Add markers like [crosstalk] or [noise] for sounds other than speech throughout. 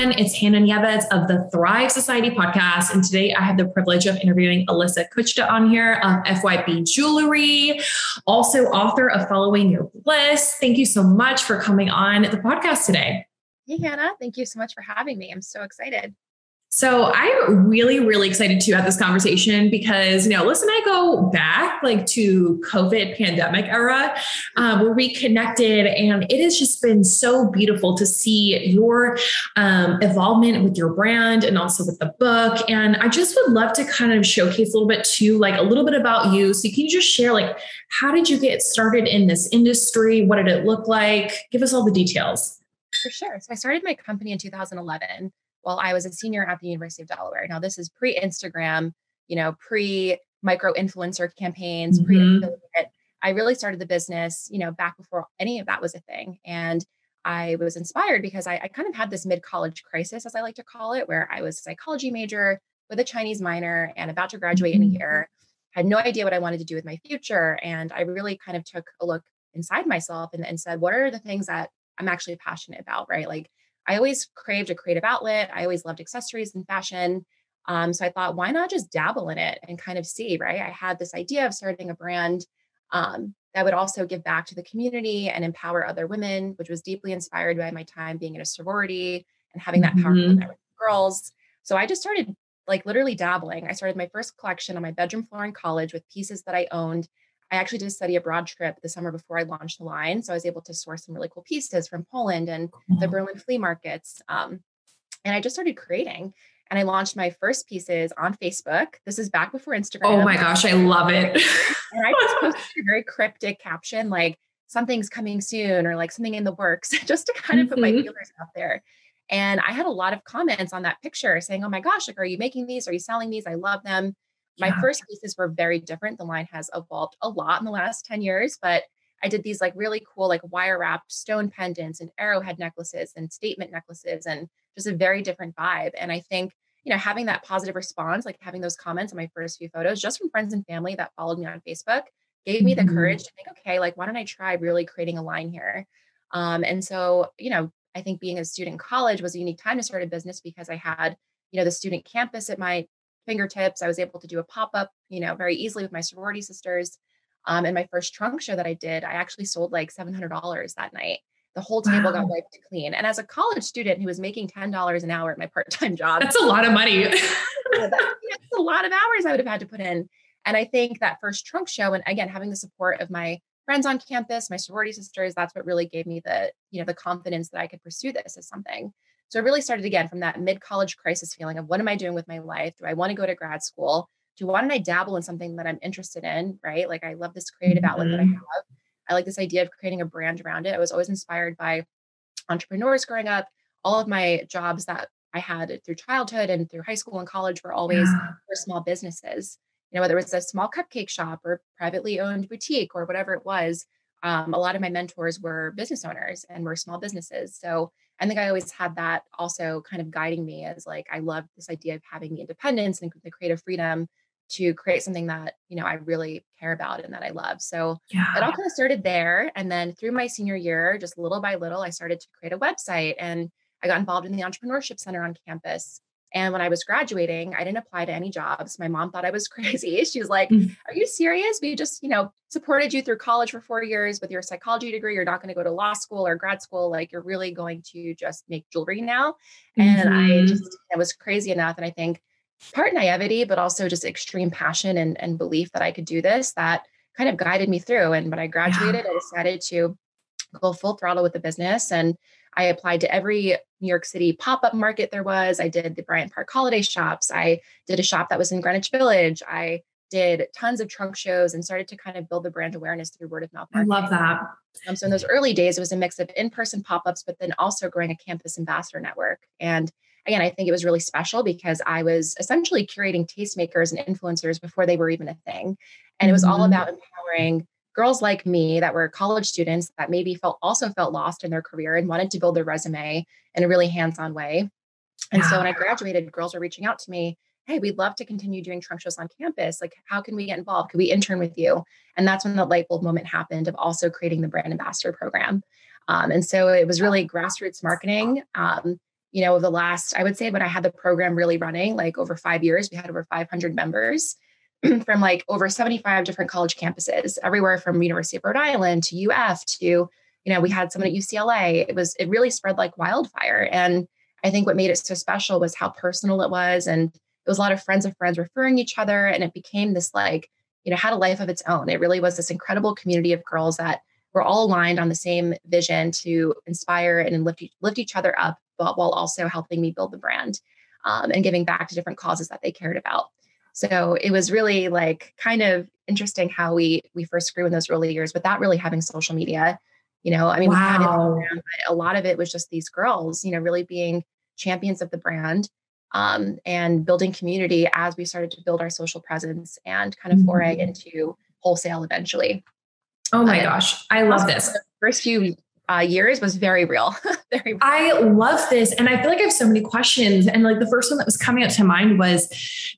everyone. It's Hannah Nieves of the Thrive Society podcast. And today I have the privilege of interviewing Alyssa Kuchta on here of FYB Jewelry, also author of Following Your Bliss. Thank you so much for coming on the podcast today. Hey, Hannah. Thank you so much for having me. I'm so excited. So I'm really, really excited to have this conversation because, you know, and I go back like to COVID pandemic era um, where we connected and it has just been so beautiful to see your um, involvement with your brand and also with the book. And I just would love to kind of showcase a little bit too, like a little bit about you. So can you just share like, how did you get started in this industry? What did it look like? Give us all the details. For sure. So I started my company in 2011 while I was a senior at the University of Delaware. Now, this is pre Instagram, you know, pre micro influencer campaigns, mm-hmm. pre affiliate. I really started the business, you know, back before any of that was a thing. And I was inspired because I, I kind of had this mid college crisis, as I like to call it, where I was a psychology major with a Chinese minor and about to graduate mm-hmm. in a mm-hmm. year. Had no idea what I wanted to do with my future. And I really kind of took a look inside myself and, and said, what are the things that I'm actually passionate about, right? Like I always craved a creative outlet. I always loved accessories and fashion. Um, so I thought, why not just dabble in it and kind of see, right? I had this idea of starting a brand um, that would also give back to the community and empower other women, which was deeply inspired by my time being in a sorority and having that powerful mm-hmm. with girls. So I just started like literally dabbling. I started my first collection on my bedroom floor in college with pieces that I owned I actually did a study abroad trip the summer before I launched the line. So I was able to source some really cool pieces from Poland and the Berlin flea markets. Um, and I just started creating. And I launched my first pieces on Facebook. This is back before Instagram. Oh my gosh, I love it. and I just [laughs] posted a very cryptic caption like something's coming soon or like something in the works, [laughs] just to kind of mm-hmm. put my mm-hmm. feelers out there. And I had a lot of comments on that picture saying, Oh my gosh, like, are you making these? Are you selling these? I love them. My yeah. first pieces were very different. The line has evolved a lot in the last 10 years, but I did these like really cool, like wire wrapped stone pendants and arrowhead necklaces and statement necklaces and just a very different vibe. And I think, you know, having that positive response, like having those comments on my first few photos, just from friends and family that followed me on Facebook, gave me the mm-hmm. courage to think, okay, like, why don't I try really creating a line here? Um, and so, you know, I think being a student in college was a unique time to start a business because I had, you know, the student campus at my fingertips. I was able to do a pop up, you know, very easily with my sorority sisters. Um, and my first trunk show that I did, I actually sold like $700 that night. The whole table wow. got wiped clean. And as a college student who was making $10 an hour at my part time job, that's a lot of money. [laughs] that's a lot of hours I would have had to put in. And I think that first trunk show, and again, having the support of my friends on campus, my sorority sisters, that's what really gave me the, you know, the confidence that I could pursue this as something. So I really started again from that mid college crisis feeling of what am I doing with my life? Do I want to go to grad school? Do why don't I dabble in something that I'm interested in? Right. Like I love this creative mm-hmm. outlet that I mm-hmm. have. I like this idea of creating a brand around it. I was always inspired by entrepreneurs growing up. All of my jobs that I had through childhood and through high school and college were always yeah. for small businesses. You know, whether it was a small cupcake shop or privately owned boutique or whatever it was, um, a lot of my mentors were business owners and were small businesses. So I think I always had that also kind of guiding me as like I love this idea of having the independence and the creative freedom to create something that you know I really care about and that I love. So yeah. it all kind of started there, and then through my senior year, just little by little, I started to create a website, and I got involved in the entrepreneurship center on campus. And when I was graduating, I didn't apply to any jobs. My mom thought I was [laughs] crazy. She was like, mm. Are you serious? We just, you know, supported you through college for four years with your psychology degree. You're not going to go to law school or grad school. Like, you're really going to just make jewelry now. And mm-hmm. I just, it was crazy enough. And I think part naivety, but also just extreme passion and, and belief that I could do this that kind of guided me through. And when I graduated, yeah. I decided to go full throttle with the business. And I applied to every New York City pop up market there was. I did the Bryant Park holiday shops. I did a shop that was in Greenwich Village. I did tons of trunk shows and started to kind of build the brand awareness through word of mouth. Marketing. I love that. Um, so in those early days, it was a mix of in person pop ups, but then also growing a campus ambassador network. And again, I think it was really special because I was essentially curating tastemakers and influencers before they were even a thing. And it was all mm-hmm. about empowering girls like me that were college students that maybe felt also felt lost in their career and wanted to build their resume in a really hands-on way. And so when I graduated, girls were reaching out to me, hey, we'd love to continue doing trunk shows on campus. Like, how can we get involved? Could we intern with you? And that's when the light bulb moment happened of also creating the brand ambassador program. Um, and so it was really grassroots marketing. Um, you know, the last, I would say when I had the program really running, like over five years, we had over 500 members [clears throat] from like over 75 different college campuses, everywhere from University of Rhode Island to UF to, you know, we had someone at UCLA. It was, it really spread like wildfire. And I think what made it so special was how personal it was. And it was a lot of friends of friends referring each other. And it became this like, you know, had a life of its own. It really was this incredible community of girls that were all aligned on the same vision to inspire and lift, lift each other up, but while also helping me build the brand um, and giving back to different causes that they cared about. So it was really like kind of interesting how we we first grew in those early years without really having social media. You know, I mean, wow. we had it, but a lot of it was just these girls, you know, really being champions of the brand um, and building community as we started to build our social presence and kind of foray mm-hmm. into wholesale eventually. Oh my um, gosh, I love this. first few uh, years was very real. [laughs] very real. I love this. And I feel like I have so many questions. And like the first one that was coming up to mind was,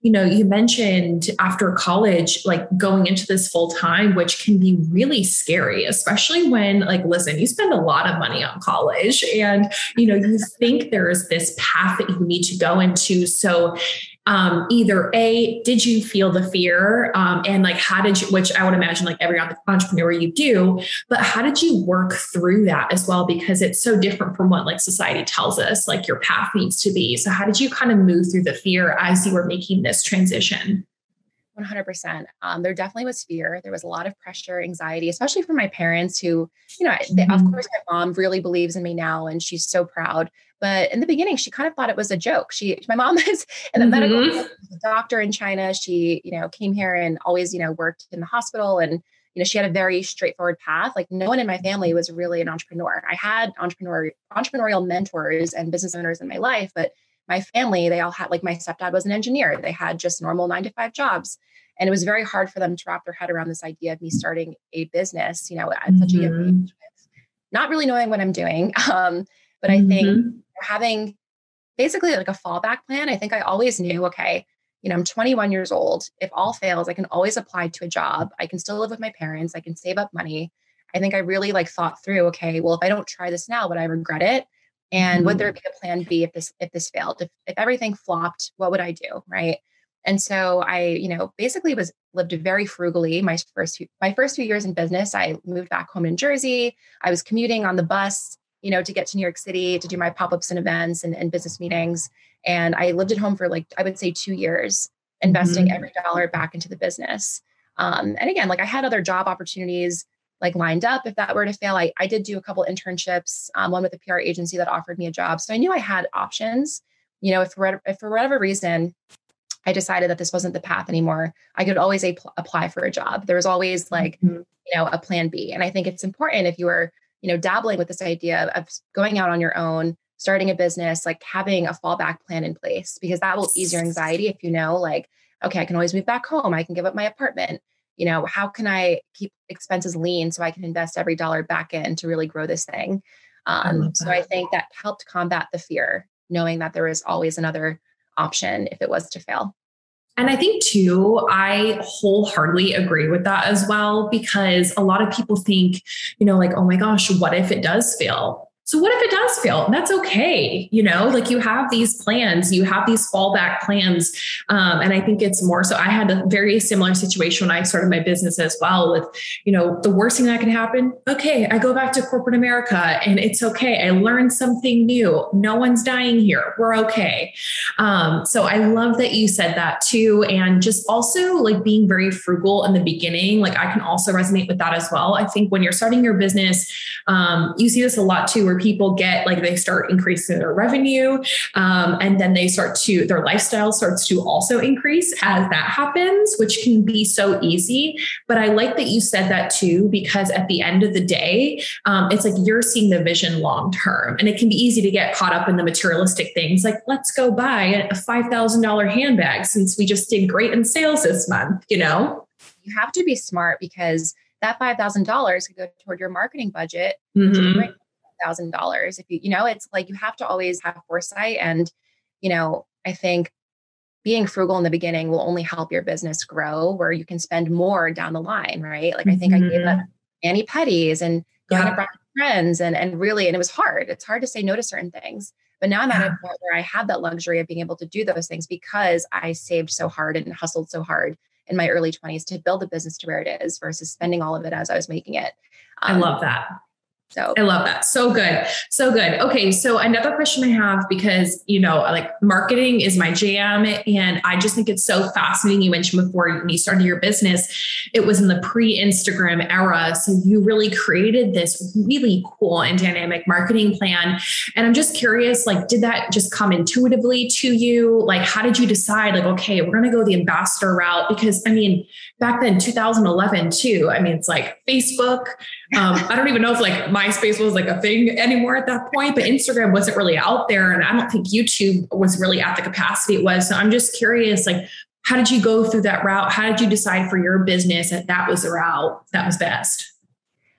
you know, you mentioned after college, like going into this full time, which can be really scary, especially when, like, listen, you spend a lot of money on college and, you know, you think there is this path that you need to go into. So, um, either a did you feel the fear um, and like how did you which i would imagine like every entrepreneur you do but how did you work through that as well? Because it's so different from what like society tells us like your path needs to be. So how did you kind of move through the fear as you were making this transition 100%. Um, there definitely was fear. There was a lot of pressure, anxiety, especially from my parents who, you know, they, mm-hmm. of course, my mom really believes in me now and she's so proud. But in the beginning, she kind of thought it was a joke. She, my mom [laughs] is in the mm-hmm. medical doctor in China. She, you know, came here and always, you know, worked in the hospital and, you know, she had a very straightforward path. Like no one in my family was really an entrepreneur. I had entrepreneur entrepreneurial mentors and business owners in my life, but my family, they all had like my stepdad was an engineer. They had just normal nine to five jobs. And it was very hard for them to wrap their head around this idea of me starting a business, you know, at mm-hmm. such a young mm-hmm. age, not really knowing what I'm doing. [laughs] Um, but I think mm-hmm. having basically like a fallback plan, I think I always knew, okay, you know, I'm 21 years old. If all fails, I can always apply to a job. I can still live with my parents. I can save up money. I think I really like thought through, okay, well, if I don't try this now, would I regret it? And mm-hmm. would there be a plan B if this if this failed? If if everything flopped, what would I do? Right. And so I, you know, basically was lived very frugally my first few, my first few years in business. I moved back home in Jersey. I was commuting on the bus, you know, to get to New York City to do my pop-ups and events and, and business meetings. And I lived at home for like I would say two years, investing mm-hmm. every dollar back into the business. Um, and again, like I had other job opportunities like lined up if that were to fail. I, I did do a couple internships, um, one with a PR agency that offered me a job. So I knew I had options. You know, if for, if for whatever reason I decided that this wasn't the path anymore, I could always a- apply for a job. There was always like, mm-hmm. you know, a plan B. And I think it's important if you are, you know, dabbling with this idea of going out on your own, starting a business, like having a fallback plan in place, because that will ease your anxiety if you know, like, okay, I can always move back home. I can give up my apartment you know how can i keep expenses lean so i can invest every dollar back in to really grow this thing? Um, I so i think that helped combat the fear knowing that there is always another option if it was to fail. And I think too, I wholeheartedly agree with that as well, because a lot of people think, you know, like, oh my gosh, what if it does fail? So what if it does fail? That's okay. You know, like you have these plans, you have these fallback plans. Um, and I think it's more so I had a very similar situation when I started my business as well with, you know, the worst thing that can happen. Okay. I go back to corporate America and it's okay. I learned something new. No one's dying here. We're okay. Um, so I love that you said that too. And just also like being very frugal in the beginning, like I can also resonate with that as well. I think when you're starting your business, um, you see this a lot too, where people get like they start increasing their revenue um, and then they start to their lifestyle starts to also increase as that happens which can be so easy but i like that you said that too because at the end of the day um, it's like you're seeing the vision long term and it can be easy to get caught up in the materialistic things like let's go buy a $5000 handbag since we just did great in sales this month you know you have to be smart because that $5,000 could go toward your marketing budget. Mm-hmm thousand dollars if you you know it's like you have to always have foresight and you know i think being frugal in the beginning will only help your business grow where you can spend more down the line right like i think mm-hmm. i gave up mm-hmm. pedis and yeah. kind of friends and and really and it was hard it's hard to say no to certain things But now I'm at a point where I have that luxury of being able to do those things because I saved so hard and hustled so hard in my early 20s to build the business to where it is versus spending all of it as I was making it. Um, I love that. So I love that. So good. So good. Okay. So another question I have because, you know, like marketing is my jam. And I just think it's so fascinating. You mentioned before when you started your business, it was in the pre Instagram era. So you really created this really cool and dynamic marketing plan. And I'm just curious, like, did that just come intuitively to you? Like, how did you decide, like, okay, we're going to go the ambassador route? Because I mean, back then, 2011, too, I mean, it's like Facebook. Um, I don't even know if like MySpace was like a thing anymore at that point, but Instagram wasn't really out there. And I don't think YouTube was really at the capacity it was. So I'm just curious, like, how did you go through that route? How did you decide for your business that that was the route that was best?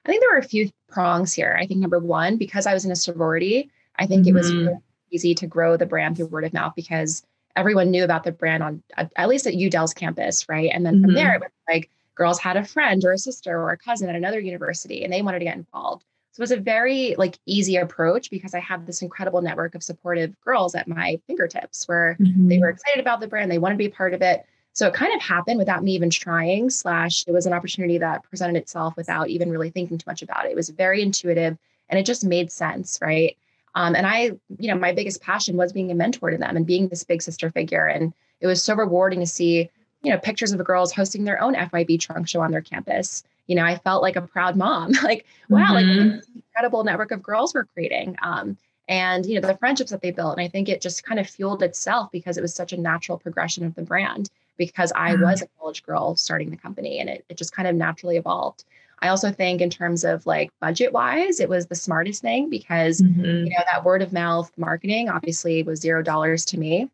I think there were a few prongs here. I think number one, because I was in a sorority, I think mm-hmm. it was mm-hmm. really easy to grow the brand through word of mouth because everyone knew about the brand on at least at UDEL's campus, right? And then from mm-hmm. there, it was like girls had a friend or a sister or a cousin at another university and they wanted to get involved. So it was a very like easy approach because I had this incredible network of supportive girls at my fingertips where mm-hmm. they were excited about the brand, they wanted to be part of it. So it kind of happened without me even trying, slash, it was an opportunity that presented itself without even really thinking too much about it. It was very intuitive and it just made sense, right? Um, and I, you know, my biggest passion was being a mentor to them and being this big sister figure. And it was so rewarding to see, you know, pictures of the girls hosting their own FYB trunk show on their campus you know, I felt like a proud mom. [laughs] like, wow, mm-hmm. like incredible network of girls we're creating. Um, and you know, the friendships that they built. And I think it just kind of fueled itself because it was such a natural progression of the brand because I mm-hmm. was a college girl starting the company and it, it just kind of naturally evolved. I also think in terms of like budget wise, it was the smartest thing because mm-hmm. you know that word of mouth marketing obviously was zero dollars to me.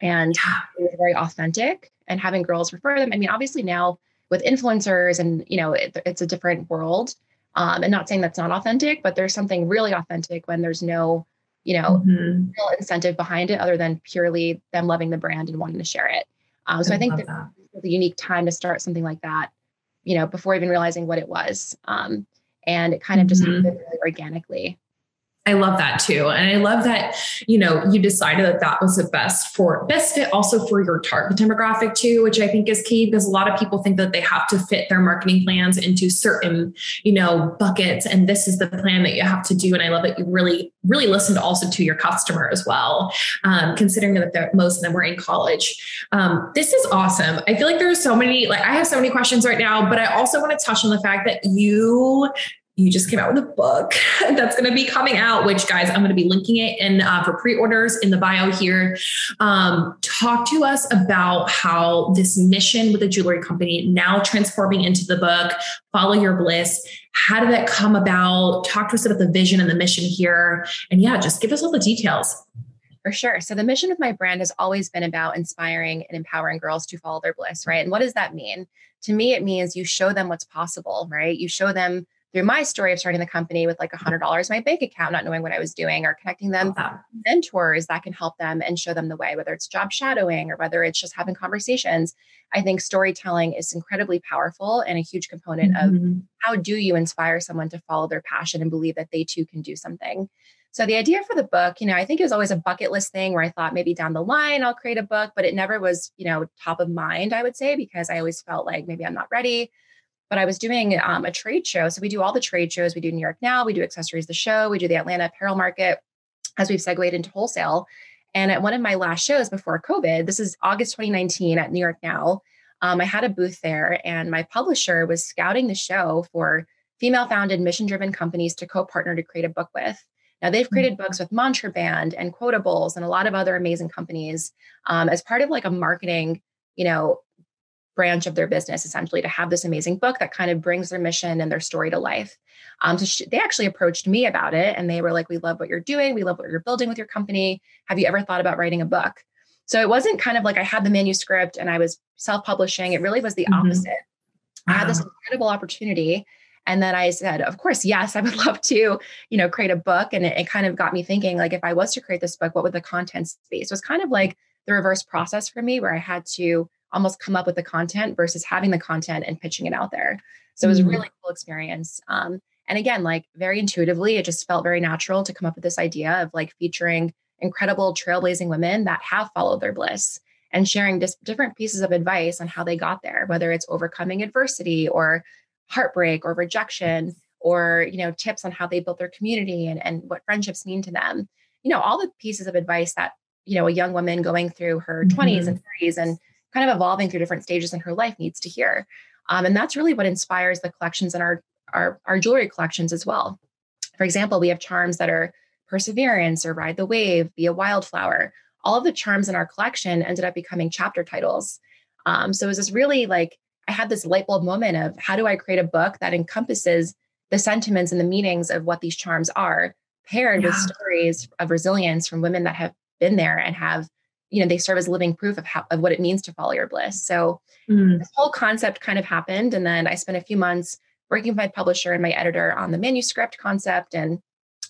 And it was very authentic and having girls refer them. I mean, obviously now with influencers and you know it, it's a different world um, and not saying that's not authentic but there's something really authentic when there's no you know mm-hmm. real incentive behind it other than purely them loving the brand and wanting to share it um, so i, I think that, that was a unique time to start something like that you know before even realizing what it was um, and it kind of just mm-hmm. happened really organically I love that too. And I love that, you know, you decided that that was the best for best fit also for your target demographic too, which I think is key because a lot of people think that they have to fit their marketing plans into certain, you know, buckets. And this is the plan that you have to do. And I love that you really, really listened also to your customer as well, um, considering that most of them were in college. Um, this is awesome. I feel like there's so many, like I have so many questions right now, but I also want to touch on the fact that you you just came out with a book [laughs] that's going to be coming out which guys i'm going to be linking it in uh, for pre-orders in the bio here um, talk to us about how this mission with the jewelry company now transforming into the book follow your bliss how did that come about talk to us about the vision and the mission here and yeah just give us all the details for sure. So, the mission of my brand has always been about inspiring and empowering girls to follow their bliss, right? And what does that mean? To me, it means you show them what's possible, right? You show them through my story of starting the company with like a hundred dollars in my bank account, not knowing what I was doing, or connecting them mentors that can help them and show them the way, whether it's job shadowing or whether it's just having conversations. I think storytelling is incredibly powerful and a huge component mm-hmm. of how do you inspire someone to follow their passion and believe that they too can do something. So the idea for the book, you know, I think it was always a bucket list thing where I thought maybe down the line I'll create a book, but it never was, you know, top of mind, I would say, because I always felt like maybe I'm not ready but I was doing um, a trade show. So we do all the trade shows. We do New York Now, we do Accessories the Show, we do the Atlanta Apparel Market as we've segued into wholesale. And at one of my last shows before COVID, this is August 2019 at New York Now, um, I had a booth there and my publisher was scouting the show for female founded, mission driven companies to co partner to create a book with. Now, they've created mm-hmm. books with Mantra Band and Quotables and a lot of other amazing companies um, as part of like a marketing, you know, branch of their business essentially to have this amazing book that kind of brings their mission and their story to life. Um, so she, they actually approached me about it and they were like, We love what you're doing. We love what you're building with your company. Have you ever thought about writing a book? So it wasn't kind of like I had the manuscript and I was self publishing. It really was the mm-hmm. opposite. Wow. I had this incredible opportunity. And then I said, of course, yes, I would [laughs] love to, you know, create a book. And it, it, kind of got me thinking, like, if I was to create this book, what would the contents be? So it was kind of like the reverse process for me, where I had to almost come up with the content versus having the content and pitching it out there. So it was a mm-hmm. really cool experience. Um, and again, like very intuitively, it just felt very natural to come up with this idea of like featuring incredible trailblazing women that have followed their bliss and sharing just different pieces of advice on how they got there, whether it's overcoming adversity or heartbreak or rejection or you know tips on how they built their community and, and what friendships mean to them you know all the pieces of advice that you know a young woman going through her mm-hmm. 20s and 30s and kind of evolving through different stages in her life needs to hear. Um, and that's really what inspires the collections in our, our our jewelry collections as well. For example we have charms that are perseverance or ride the wave be a wildflower. All of the charms in our collection ended up becoming chapter titles. Um, so it was this really like i had this light bulb moment of how do i create a book that encompasses the sentiments and the meanings of what these charms are paired yeah. with stories of resilience from women that have been there and have you know they serve as living proof of how of what it means to follow your bliss so mm. this whole concept kind of happened and then i spent a few months working with my publisher and my editor on the manuscript concept and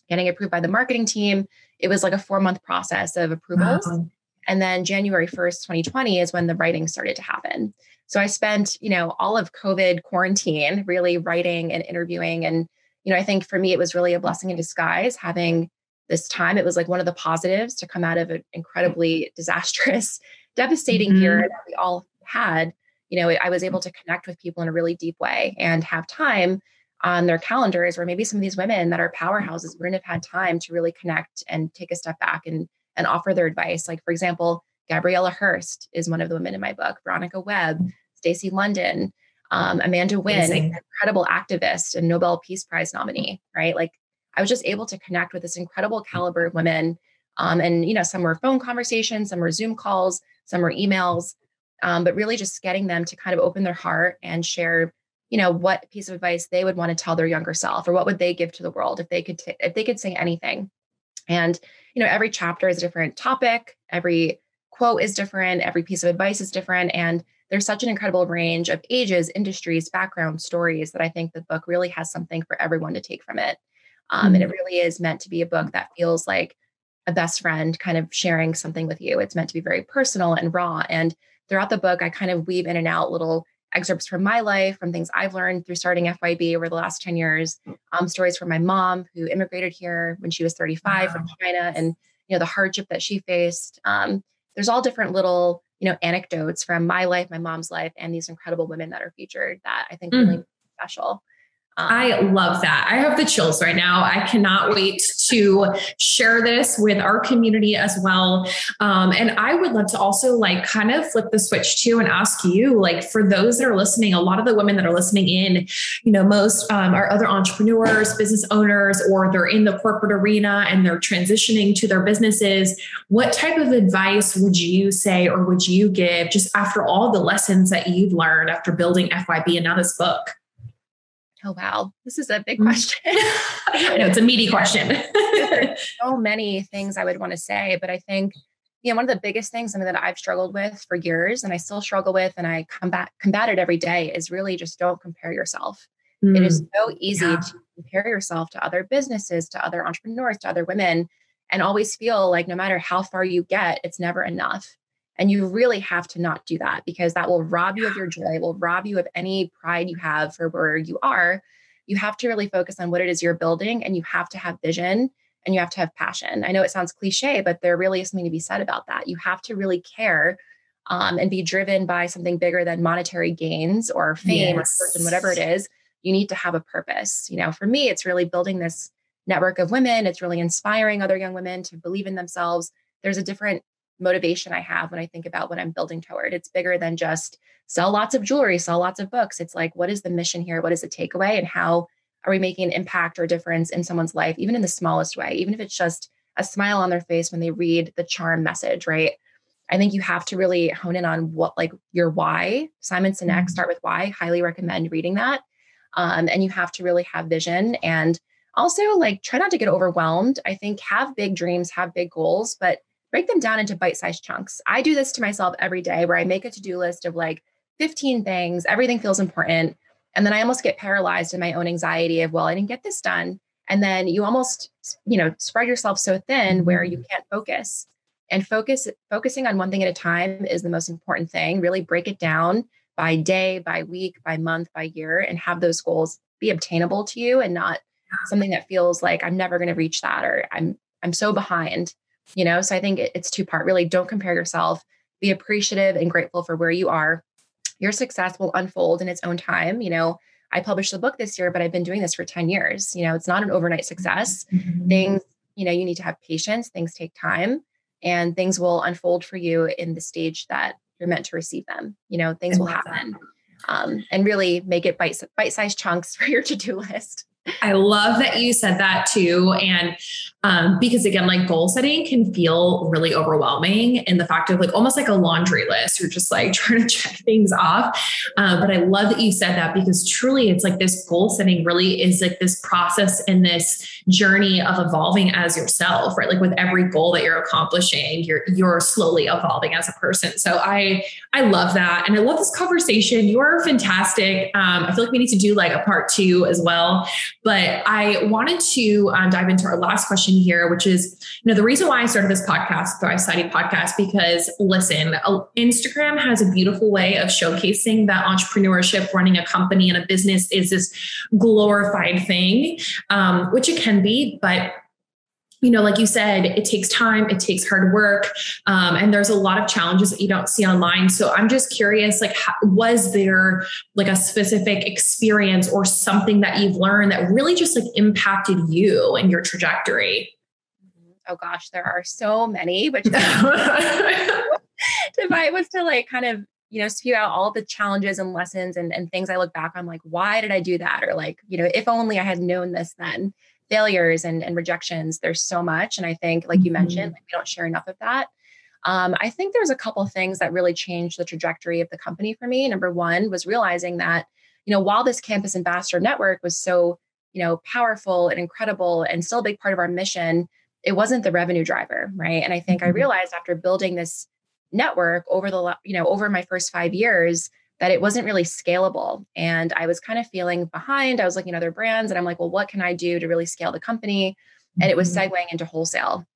getting approved by the marketing team it was like a four month process of approvals wow. and then january 1st 2020 is when the writing started to happen so I spent, you know, all of COVID quarantine really writing and interviewing. And, you know, I think for me, it was really a blessing in disguise having this time. It was like one of the positives to come out of an incredibly disastrous, [laughs] devastating mm-hmm. year that we all had. You know, I was able to connect with people in a really deep way and have time on their calendars where maybe some of these women that are powerhouses wouldn't have had time to really connect and take a step back and and offer their advice. Like, for example, Gabriela Hearst is one of the women in my book, Veronica Webb, Stacy London, um, Amanda Nguyen, incredible activist and Nobel Peace Prize nominee, right? Like I was just able to connect with this incredible caliber of women. Um, and, you know, some were phone conversations, some were Zoom calls, some were emails, um, but really just getting them to kind of open their heart and share, you know, what piece of advice they would want to tell their younger self or what would they give to the world if they could, t- if they could say anything. And, you know, every chapter is a different topic. Every quote is different, every piece of advice is different. And there's such an incredible range of ages, industries, background, stories that I think the book really has something for everyone to take from it. Um. And it mm-hmm. really is meant to be a book that feels like a best friend kind of sharing something with you. It's meant to be very personal and raw. And throughout the book, I kind of weave in and out little excerpts from my life, from things I've learned through starting FYB over the last 10 years, um, stories from my mom who immigrated here when she was 35 wow. from China and you know the hardship that she faced. Um, there's all different little you know anecdotes from my life my mom's life and these incredible women that are featured that i think mm. really special I love that. I have the chills right now. I cannot wait to share this with our community as well. Um, and I would love to also like kind of flip the switch too and ask you, like, for those that are listening, a lot of the women that are listening in, you know, most um, are other entrepreneurs, business owners, or they're in the corporate arena and they're transitioning to their businesses. What type of advice would you say or would you give just after all the lessons that you've learned after building FYB and now this book? Oh, wow. This is a big mm. question. [laughs] I know it's a meaty question. [laughs] [laughs] so many things I would want to say, but I think, you know, one of the biggest things, something that I've struggled with for years and I still struggle with and I combat, combat it every day is really just don't compare yourself. Mm. It is mm. so easy yeah. to compare yourself to other businesses, to other entrepreneurs, to other women, and always feel like no matter how far you get, it's never enough. And you really have to not do that because that will rob you of your joy, will rob you of any pride you have for where you are. You have to really focus on what it is you're building and you have to have vision and you have to have passion. I know it sounds cliche, but there really is something to be said about that. You have to really care um, and be driven by something bigger than monetary gains or fame yes. or fortune, whatever it is. You need to have a purpose. You know, for me, it's really building this network of women. It's really inspiring other young women to believe in themselves. There's a different motivation I have when I think about what I'm building toward. It's bigger than just sell lots of jewelry, sell lots of books. It's like, what is the mission here? What is the takeaway? And how are we making an impact or difference in someone's life, even in the smallest way, even if it's just a smile on their face when they read the charm message, right? I think you have to really hone in on what, like your why. Simon Sinek, mm-hmm. start with why. Highly recommend reading that. Um, and you have to really have vision and also like try not to get overwhelmed. I think have big dreams, have big goals, but break them down into bite sized chunks. I do this to myself every day where I make a to do list of like 15 things, everything feels important. And then I almost get paralyzed in my own anxiety of, well, I didn't get this done. And then you almost, you know, spread yourself so thin where you mm-hmm. can't focus. And focus, focusing on one thing at a time is the most important thing. Really break it down by day, by week, by month, by year, and have those goals be obtainable to you and not something that feels like I'm never going to reach that or I'm I'm so behind you know? So i think it's two part really. Don't compare yourself. Be appreciative and grateful for where you are. Your success will unfold in its own time you know? I published the book this year but i've been doing this for 10 years you know? It's not an overnight success. Mm-hmm. things you know you need to have patience. Things take time and things will unfold for you in the stage that you're meant to receive them. You know things will happen um, and really make it bite bite-sized chunks [laughs] for your to-do list I love that you said that too. And um, because again, like goal setting can feel really overwhelming and the fact of like almost like a laundry list. You're just like [laughs] trying to check things off. Um, but I love that you said that because truly it's like this goal setting really is like this process and this journey of evolving as yourself, right? Like with every goal that you're accomplishing, you're you're slowly evolving as a person. So I I love that. And I love this conversation. You're fantastic. Um, I feel like we need to do like a part two as well. But I wanted to um, dive into our last question here, which is, you know, the reason why I started this podcast, Thrive Society podcast, because listen, Instagram has a beautiful way of showcasing that entrepreneurship, running a company and a business is this glorified thing, um, which it can be, but you know, like you said, it takes time, it takes hard work, um, and there's a lot of challenges that you don't see online. So I'm just curious, like, how, was there like a specific experience or something that you've learned that really just like impacted you and your trajectory? Oh gosh, there are so many. But [laughs] [laughs] if I was to like kind of you know spew out all the challenges and lessons and, and things I look back on, like, why did I do that? Or like, you know, if only I had known this then failures and, and rejections there's so much and i think like you mentioned mm-hmm. like, we don't share enough of that um, i think there's a couple things that really changed the trajectory of the company for me number one was realizing that you know while this campus ambassador network was so you know powerful and incredible and still a big part of our mission it wasn't the revenue driver right and i think mm-hmm. i realized after building this network over the you know over my first five years that it wasn't really scalable. And I was kind of feeling behind. I was looking at other brands and I'm like, well, what can I do to really scale the company? And it was mm-hmm. segueing into wholesale,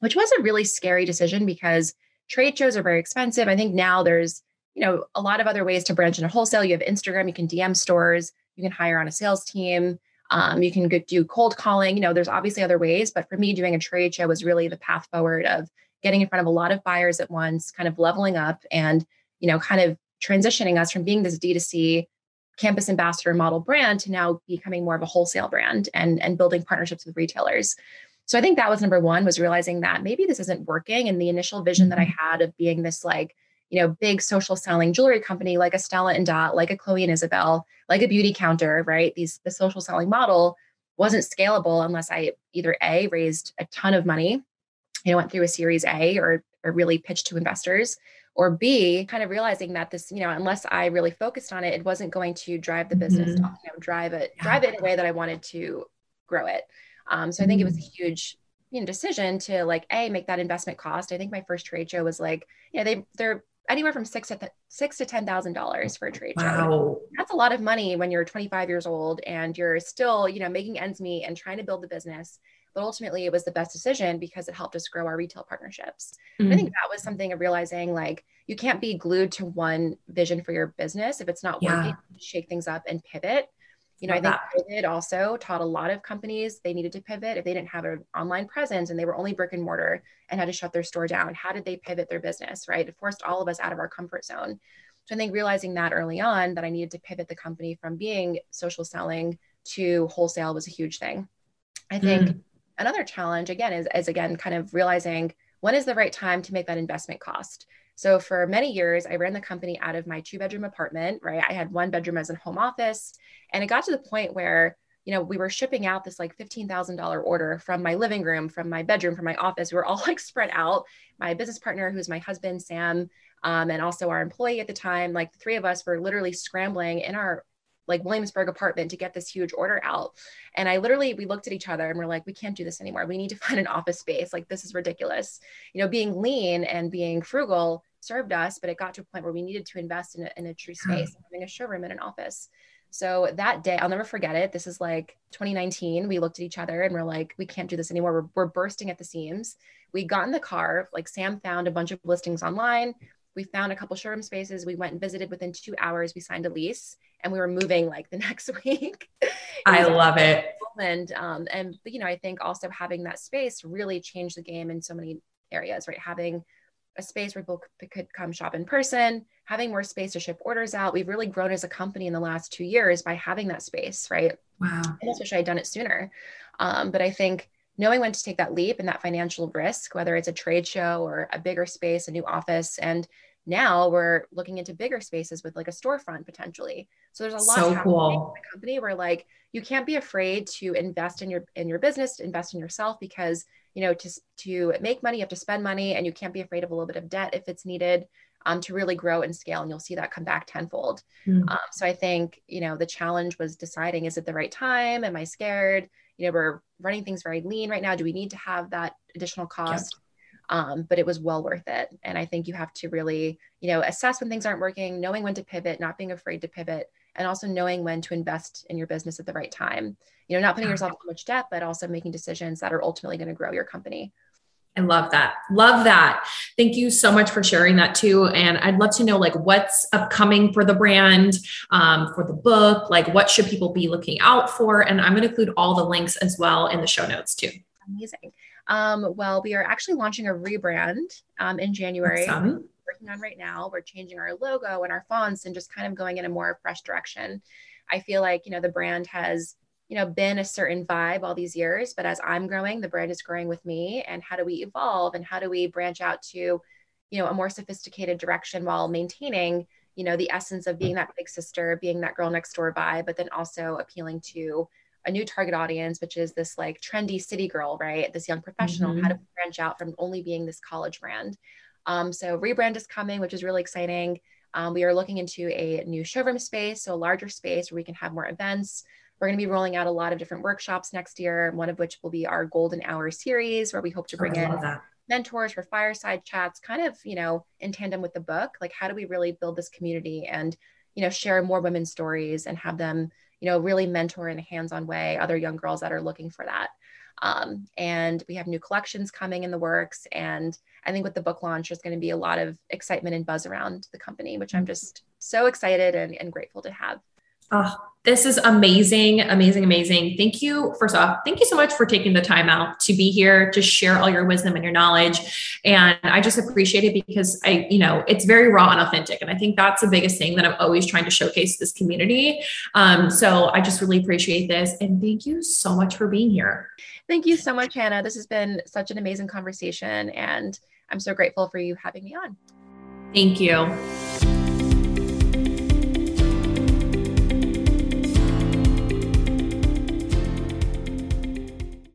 which was a really scary decision because trade shows are very expensive. I think now there's, you know, a lot of other ways to branch into wholesale. You have Instagram, you can DM stores, you can hire on a sales team. Um, you can do cold calling. You know, there's obviously other ways, but for me, doing a trade show was really the path forward of getting in front of a lot of buyers at once, kind of leveling up and, you know, kind of transitioning us from being this D2C campus ambassador model brand to now becoming more of a wholesale brand and, and building partnerships with retailers. So I think that was number one was realizing that maybe this isn't working. And the initial vision that I mm-hmm. had of being this like, you know, big social selling jewelry company like a Stella and Dot, like a Chloe and Isabel, like a Beautycounter, right? These the social selling model wasn't scalable unless I either A raised a ton of money, you know, went through a series A or or really pitched to investors or B, kind of realizing that this, you know, unless I really focused on it, it wasn't going to drive the business, mm-hmm. you know, drive it, drive it in a way that I wanted to grow it. Um, so I think it was a mm-hmm. huge, you know, decision to like a make that investment cost. I think my first trade show was like, you know, they they're anywhere from six to th- six to ten thousand dollars for a trade wow. show. That's a lot of money when you're 25 years old and you're still, you know, making ends meet and trying to build the business but ultimately it was the best decision because it helped us grow our retail partnerships. Mm-hmm. I think that was something of realizing like you can't be glued to one vision for your business if it's not yeah. working, shake things up and pivot. You know, Love I think that. COVID also taught a lot of companies they needed to pivot if they didn't have an online presence and they were only brick and mortar and had to shut their store down. How did they pivot their business? Right, it forced all of us out of our comfort zone. So I think realizing that early on that I needed to pivot the company from being social selling to wholesale was a huge thing. I think mm another challenge again is, is again kind of realizing when is the right time to make that investment cost. So for many years i ran the company out of my two bedroom apartment right? I had one bedroom as a home office and it got to the point where you know we were shipping out this like $15000 order from my living room from my bedroom from my office. We were all [laughs] like spread out. My business partner who's my husband sam um, and also our employee at the time like the three of us were literally scrambling in our like Williamsburg apartment to get this huge order out. And I literally, we looked at each other and we're like, we can't do this anymore. We need to [laughs] find an office space. Like, this is ridiculous. You know, being lean and being frugal served us, but it got to a point where we needed to invest in a, in a true hmm. space, having a showroom in an office. So that day, I'll never forget it. This is like 2019. We looked at each other and we're like, we can't do this anymore. We're, we're bursting at the seams. We got in the car, like Sam found a bunch of listings online. We found a couple showroom spaces. We went and visited within two hours. We signed a lease and we were moving like the [laughs] next week. I love it. And um, and you know, I think also having that space really changed the game in so many areas, right? Having a space where people could come shop in person, having more space to ship orders out. We've really grown as a company in the last two years by having that space, right? Wow. I just wish I had done it sooner. Um, but I think knowing when to take that leap and that financial risk, whether it's a trade show or a bigger space, a new office, and now we're looking into bigger spaces with like a storefront potentially. So there's a lot so of cool. in the company where like you can't be afraid to invest in your in your business, invest in yourself because you know to to make money you have to spend money and you can't be afraid of a little bit of debt if it's needed um, to really grow and scale and you'll see that come back tenfold. Mm. Um, so I think you know the challenge was deciding is it the right time? Am I scared? You know we're running things very lean right now. Do we need to have that additional cost? Um, but it was well worth it. And I think you have to really, you know, assess when things aren't working, knowing when to pivot, not being afraid to pivot, and also knowing when to invest in your business at the right time. You know, not putting yourself in too much debt, but also making decisions that are ultimately going to grow your company. I love that. Love that. Thank you so much for sharing that too. And I'd love to know like what's upcoming for the brand, um, for the book, like what should people be looking out for? And I'm going to include all the links as well in the show notes too. Amazing. Um, well, we are actually launching a rebrand um, in January. Awesome. Working on right now. We're changing our logo and our fonts and just kind of going in a more fresh direction. I feel like you know the brand has you know been a certain vibe all these years, but as I'm growing, the brand is growing with me. And how do we evolve and how do we branch out to you know a more sophisticated direction while maintaining you know the essence of being that big sister, being that girl next door vibe, but then also appealing to a new target audience, which is this like trendy city girl, right? This young professional, mm-hmm. how to branch out from only being this college brand. Um, so rebrand is coming, which is really exciting. Um, we are looking into a new showroom space, so a larger space where we can have more events. We're going to be rolling out a lot of different workshops next year, one of which will be our Golden Hour series, where we hope to bring in that. mentors for fireside chats, kind of, you know, in tandem with the book. Like, how do we really build this community and, you know, share more women's stories and have them you know, really mentor in a hands-on way other young girls that are looking for that. Um, and we have new collections coming in the works. And I think with the book launch, there's going to be a lot of excitement and buzz around the company, which I'm just so excited and, and grateful to have. Oh, this is amazing, amazing, amazing. Thank you. First off, thank you so much for taking the time out to be here to share all your wisdom and your knowledge. And I just appreciate it because I, you know, it's very raw and authentic. And I think that's the biggest thing that I'm always trying to showcase this community. Um, so I just really appreciate this. And thank you so much for being here. Thank you so much, Hannah. This has been such an amazing conversation. And I'm so grateful for you having me on. Thank you.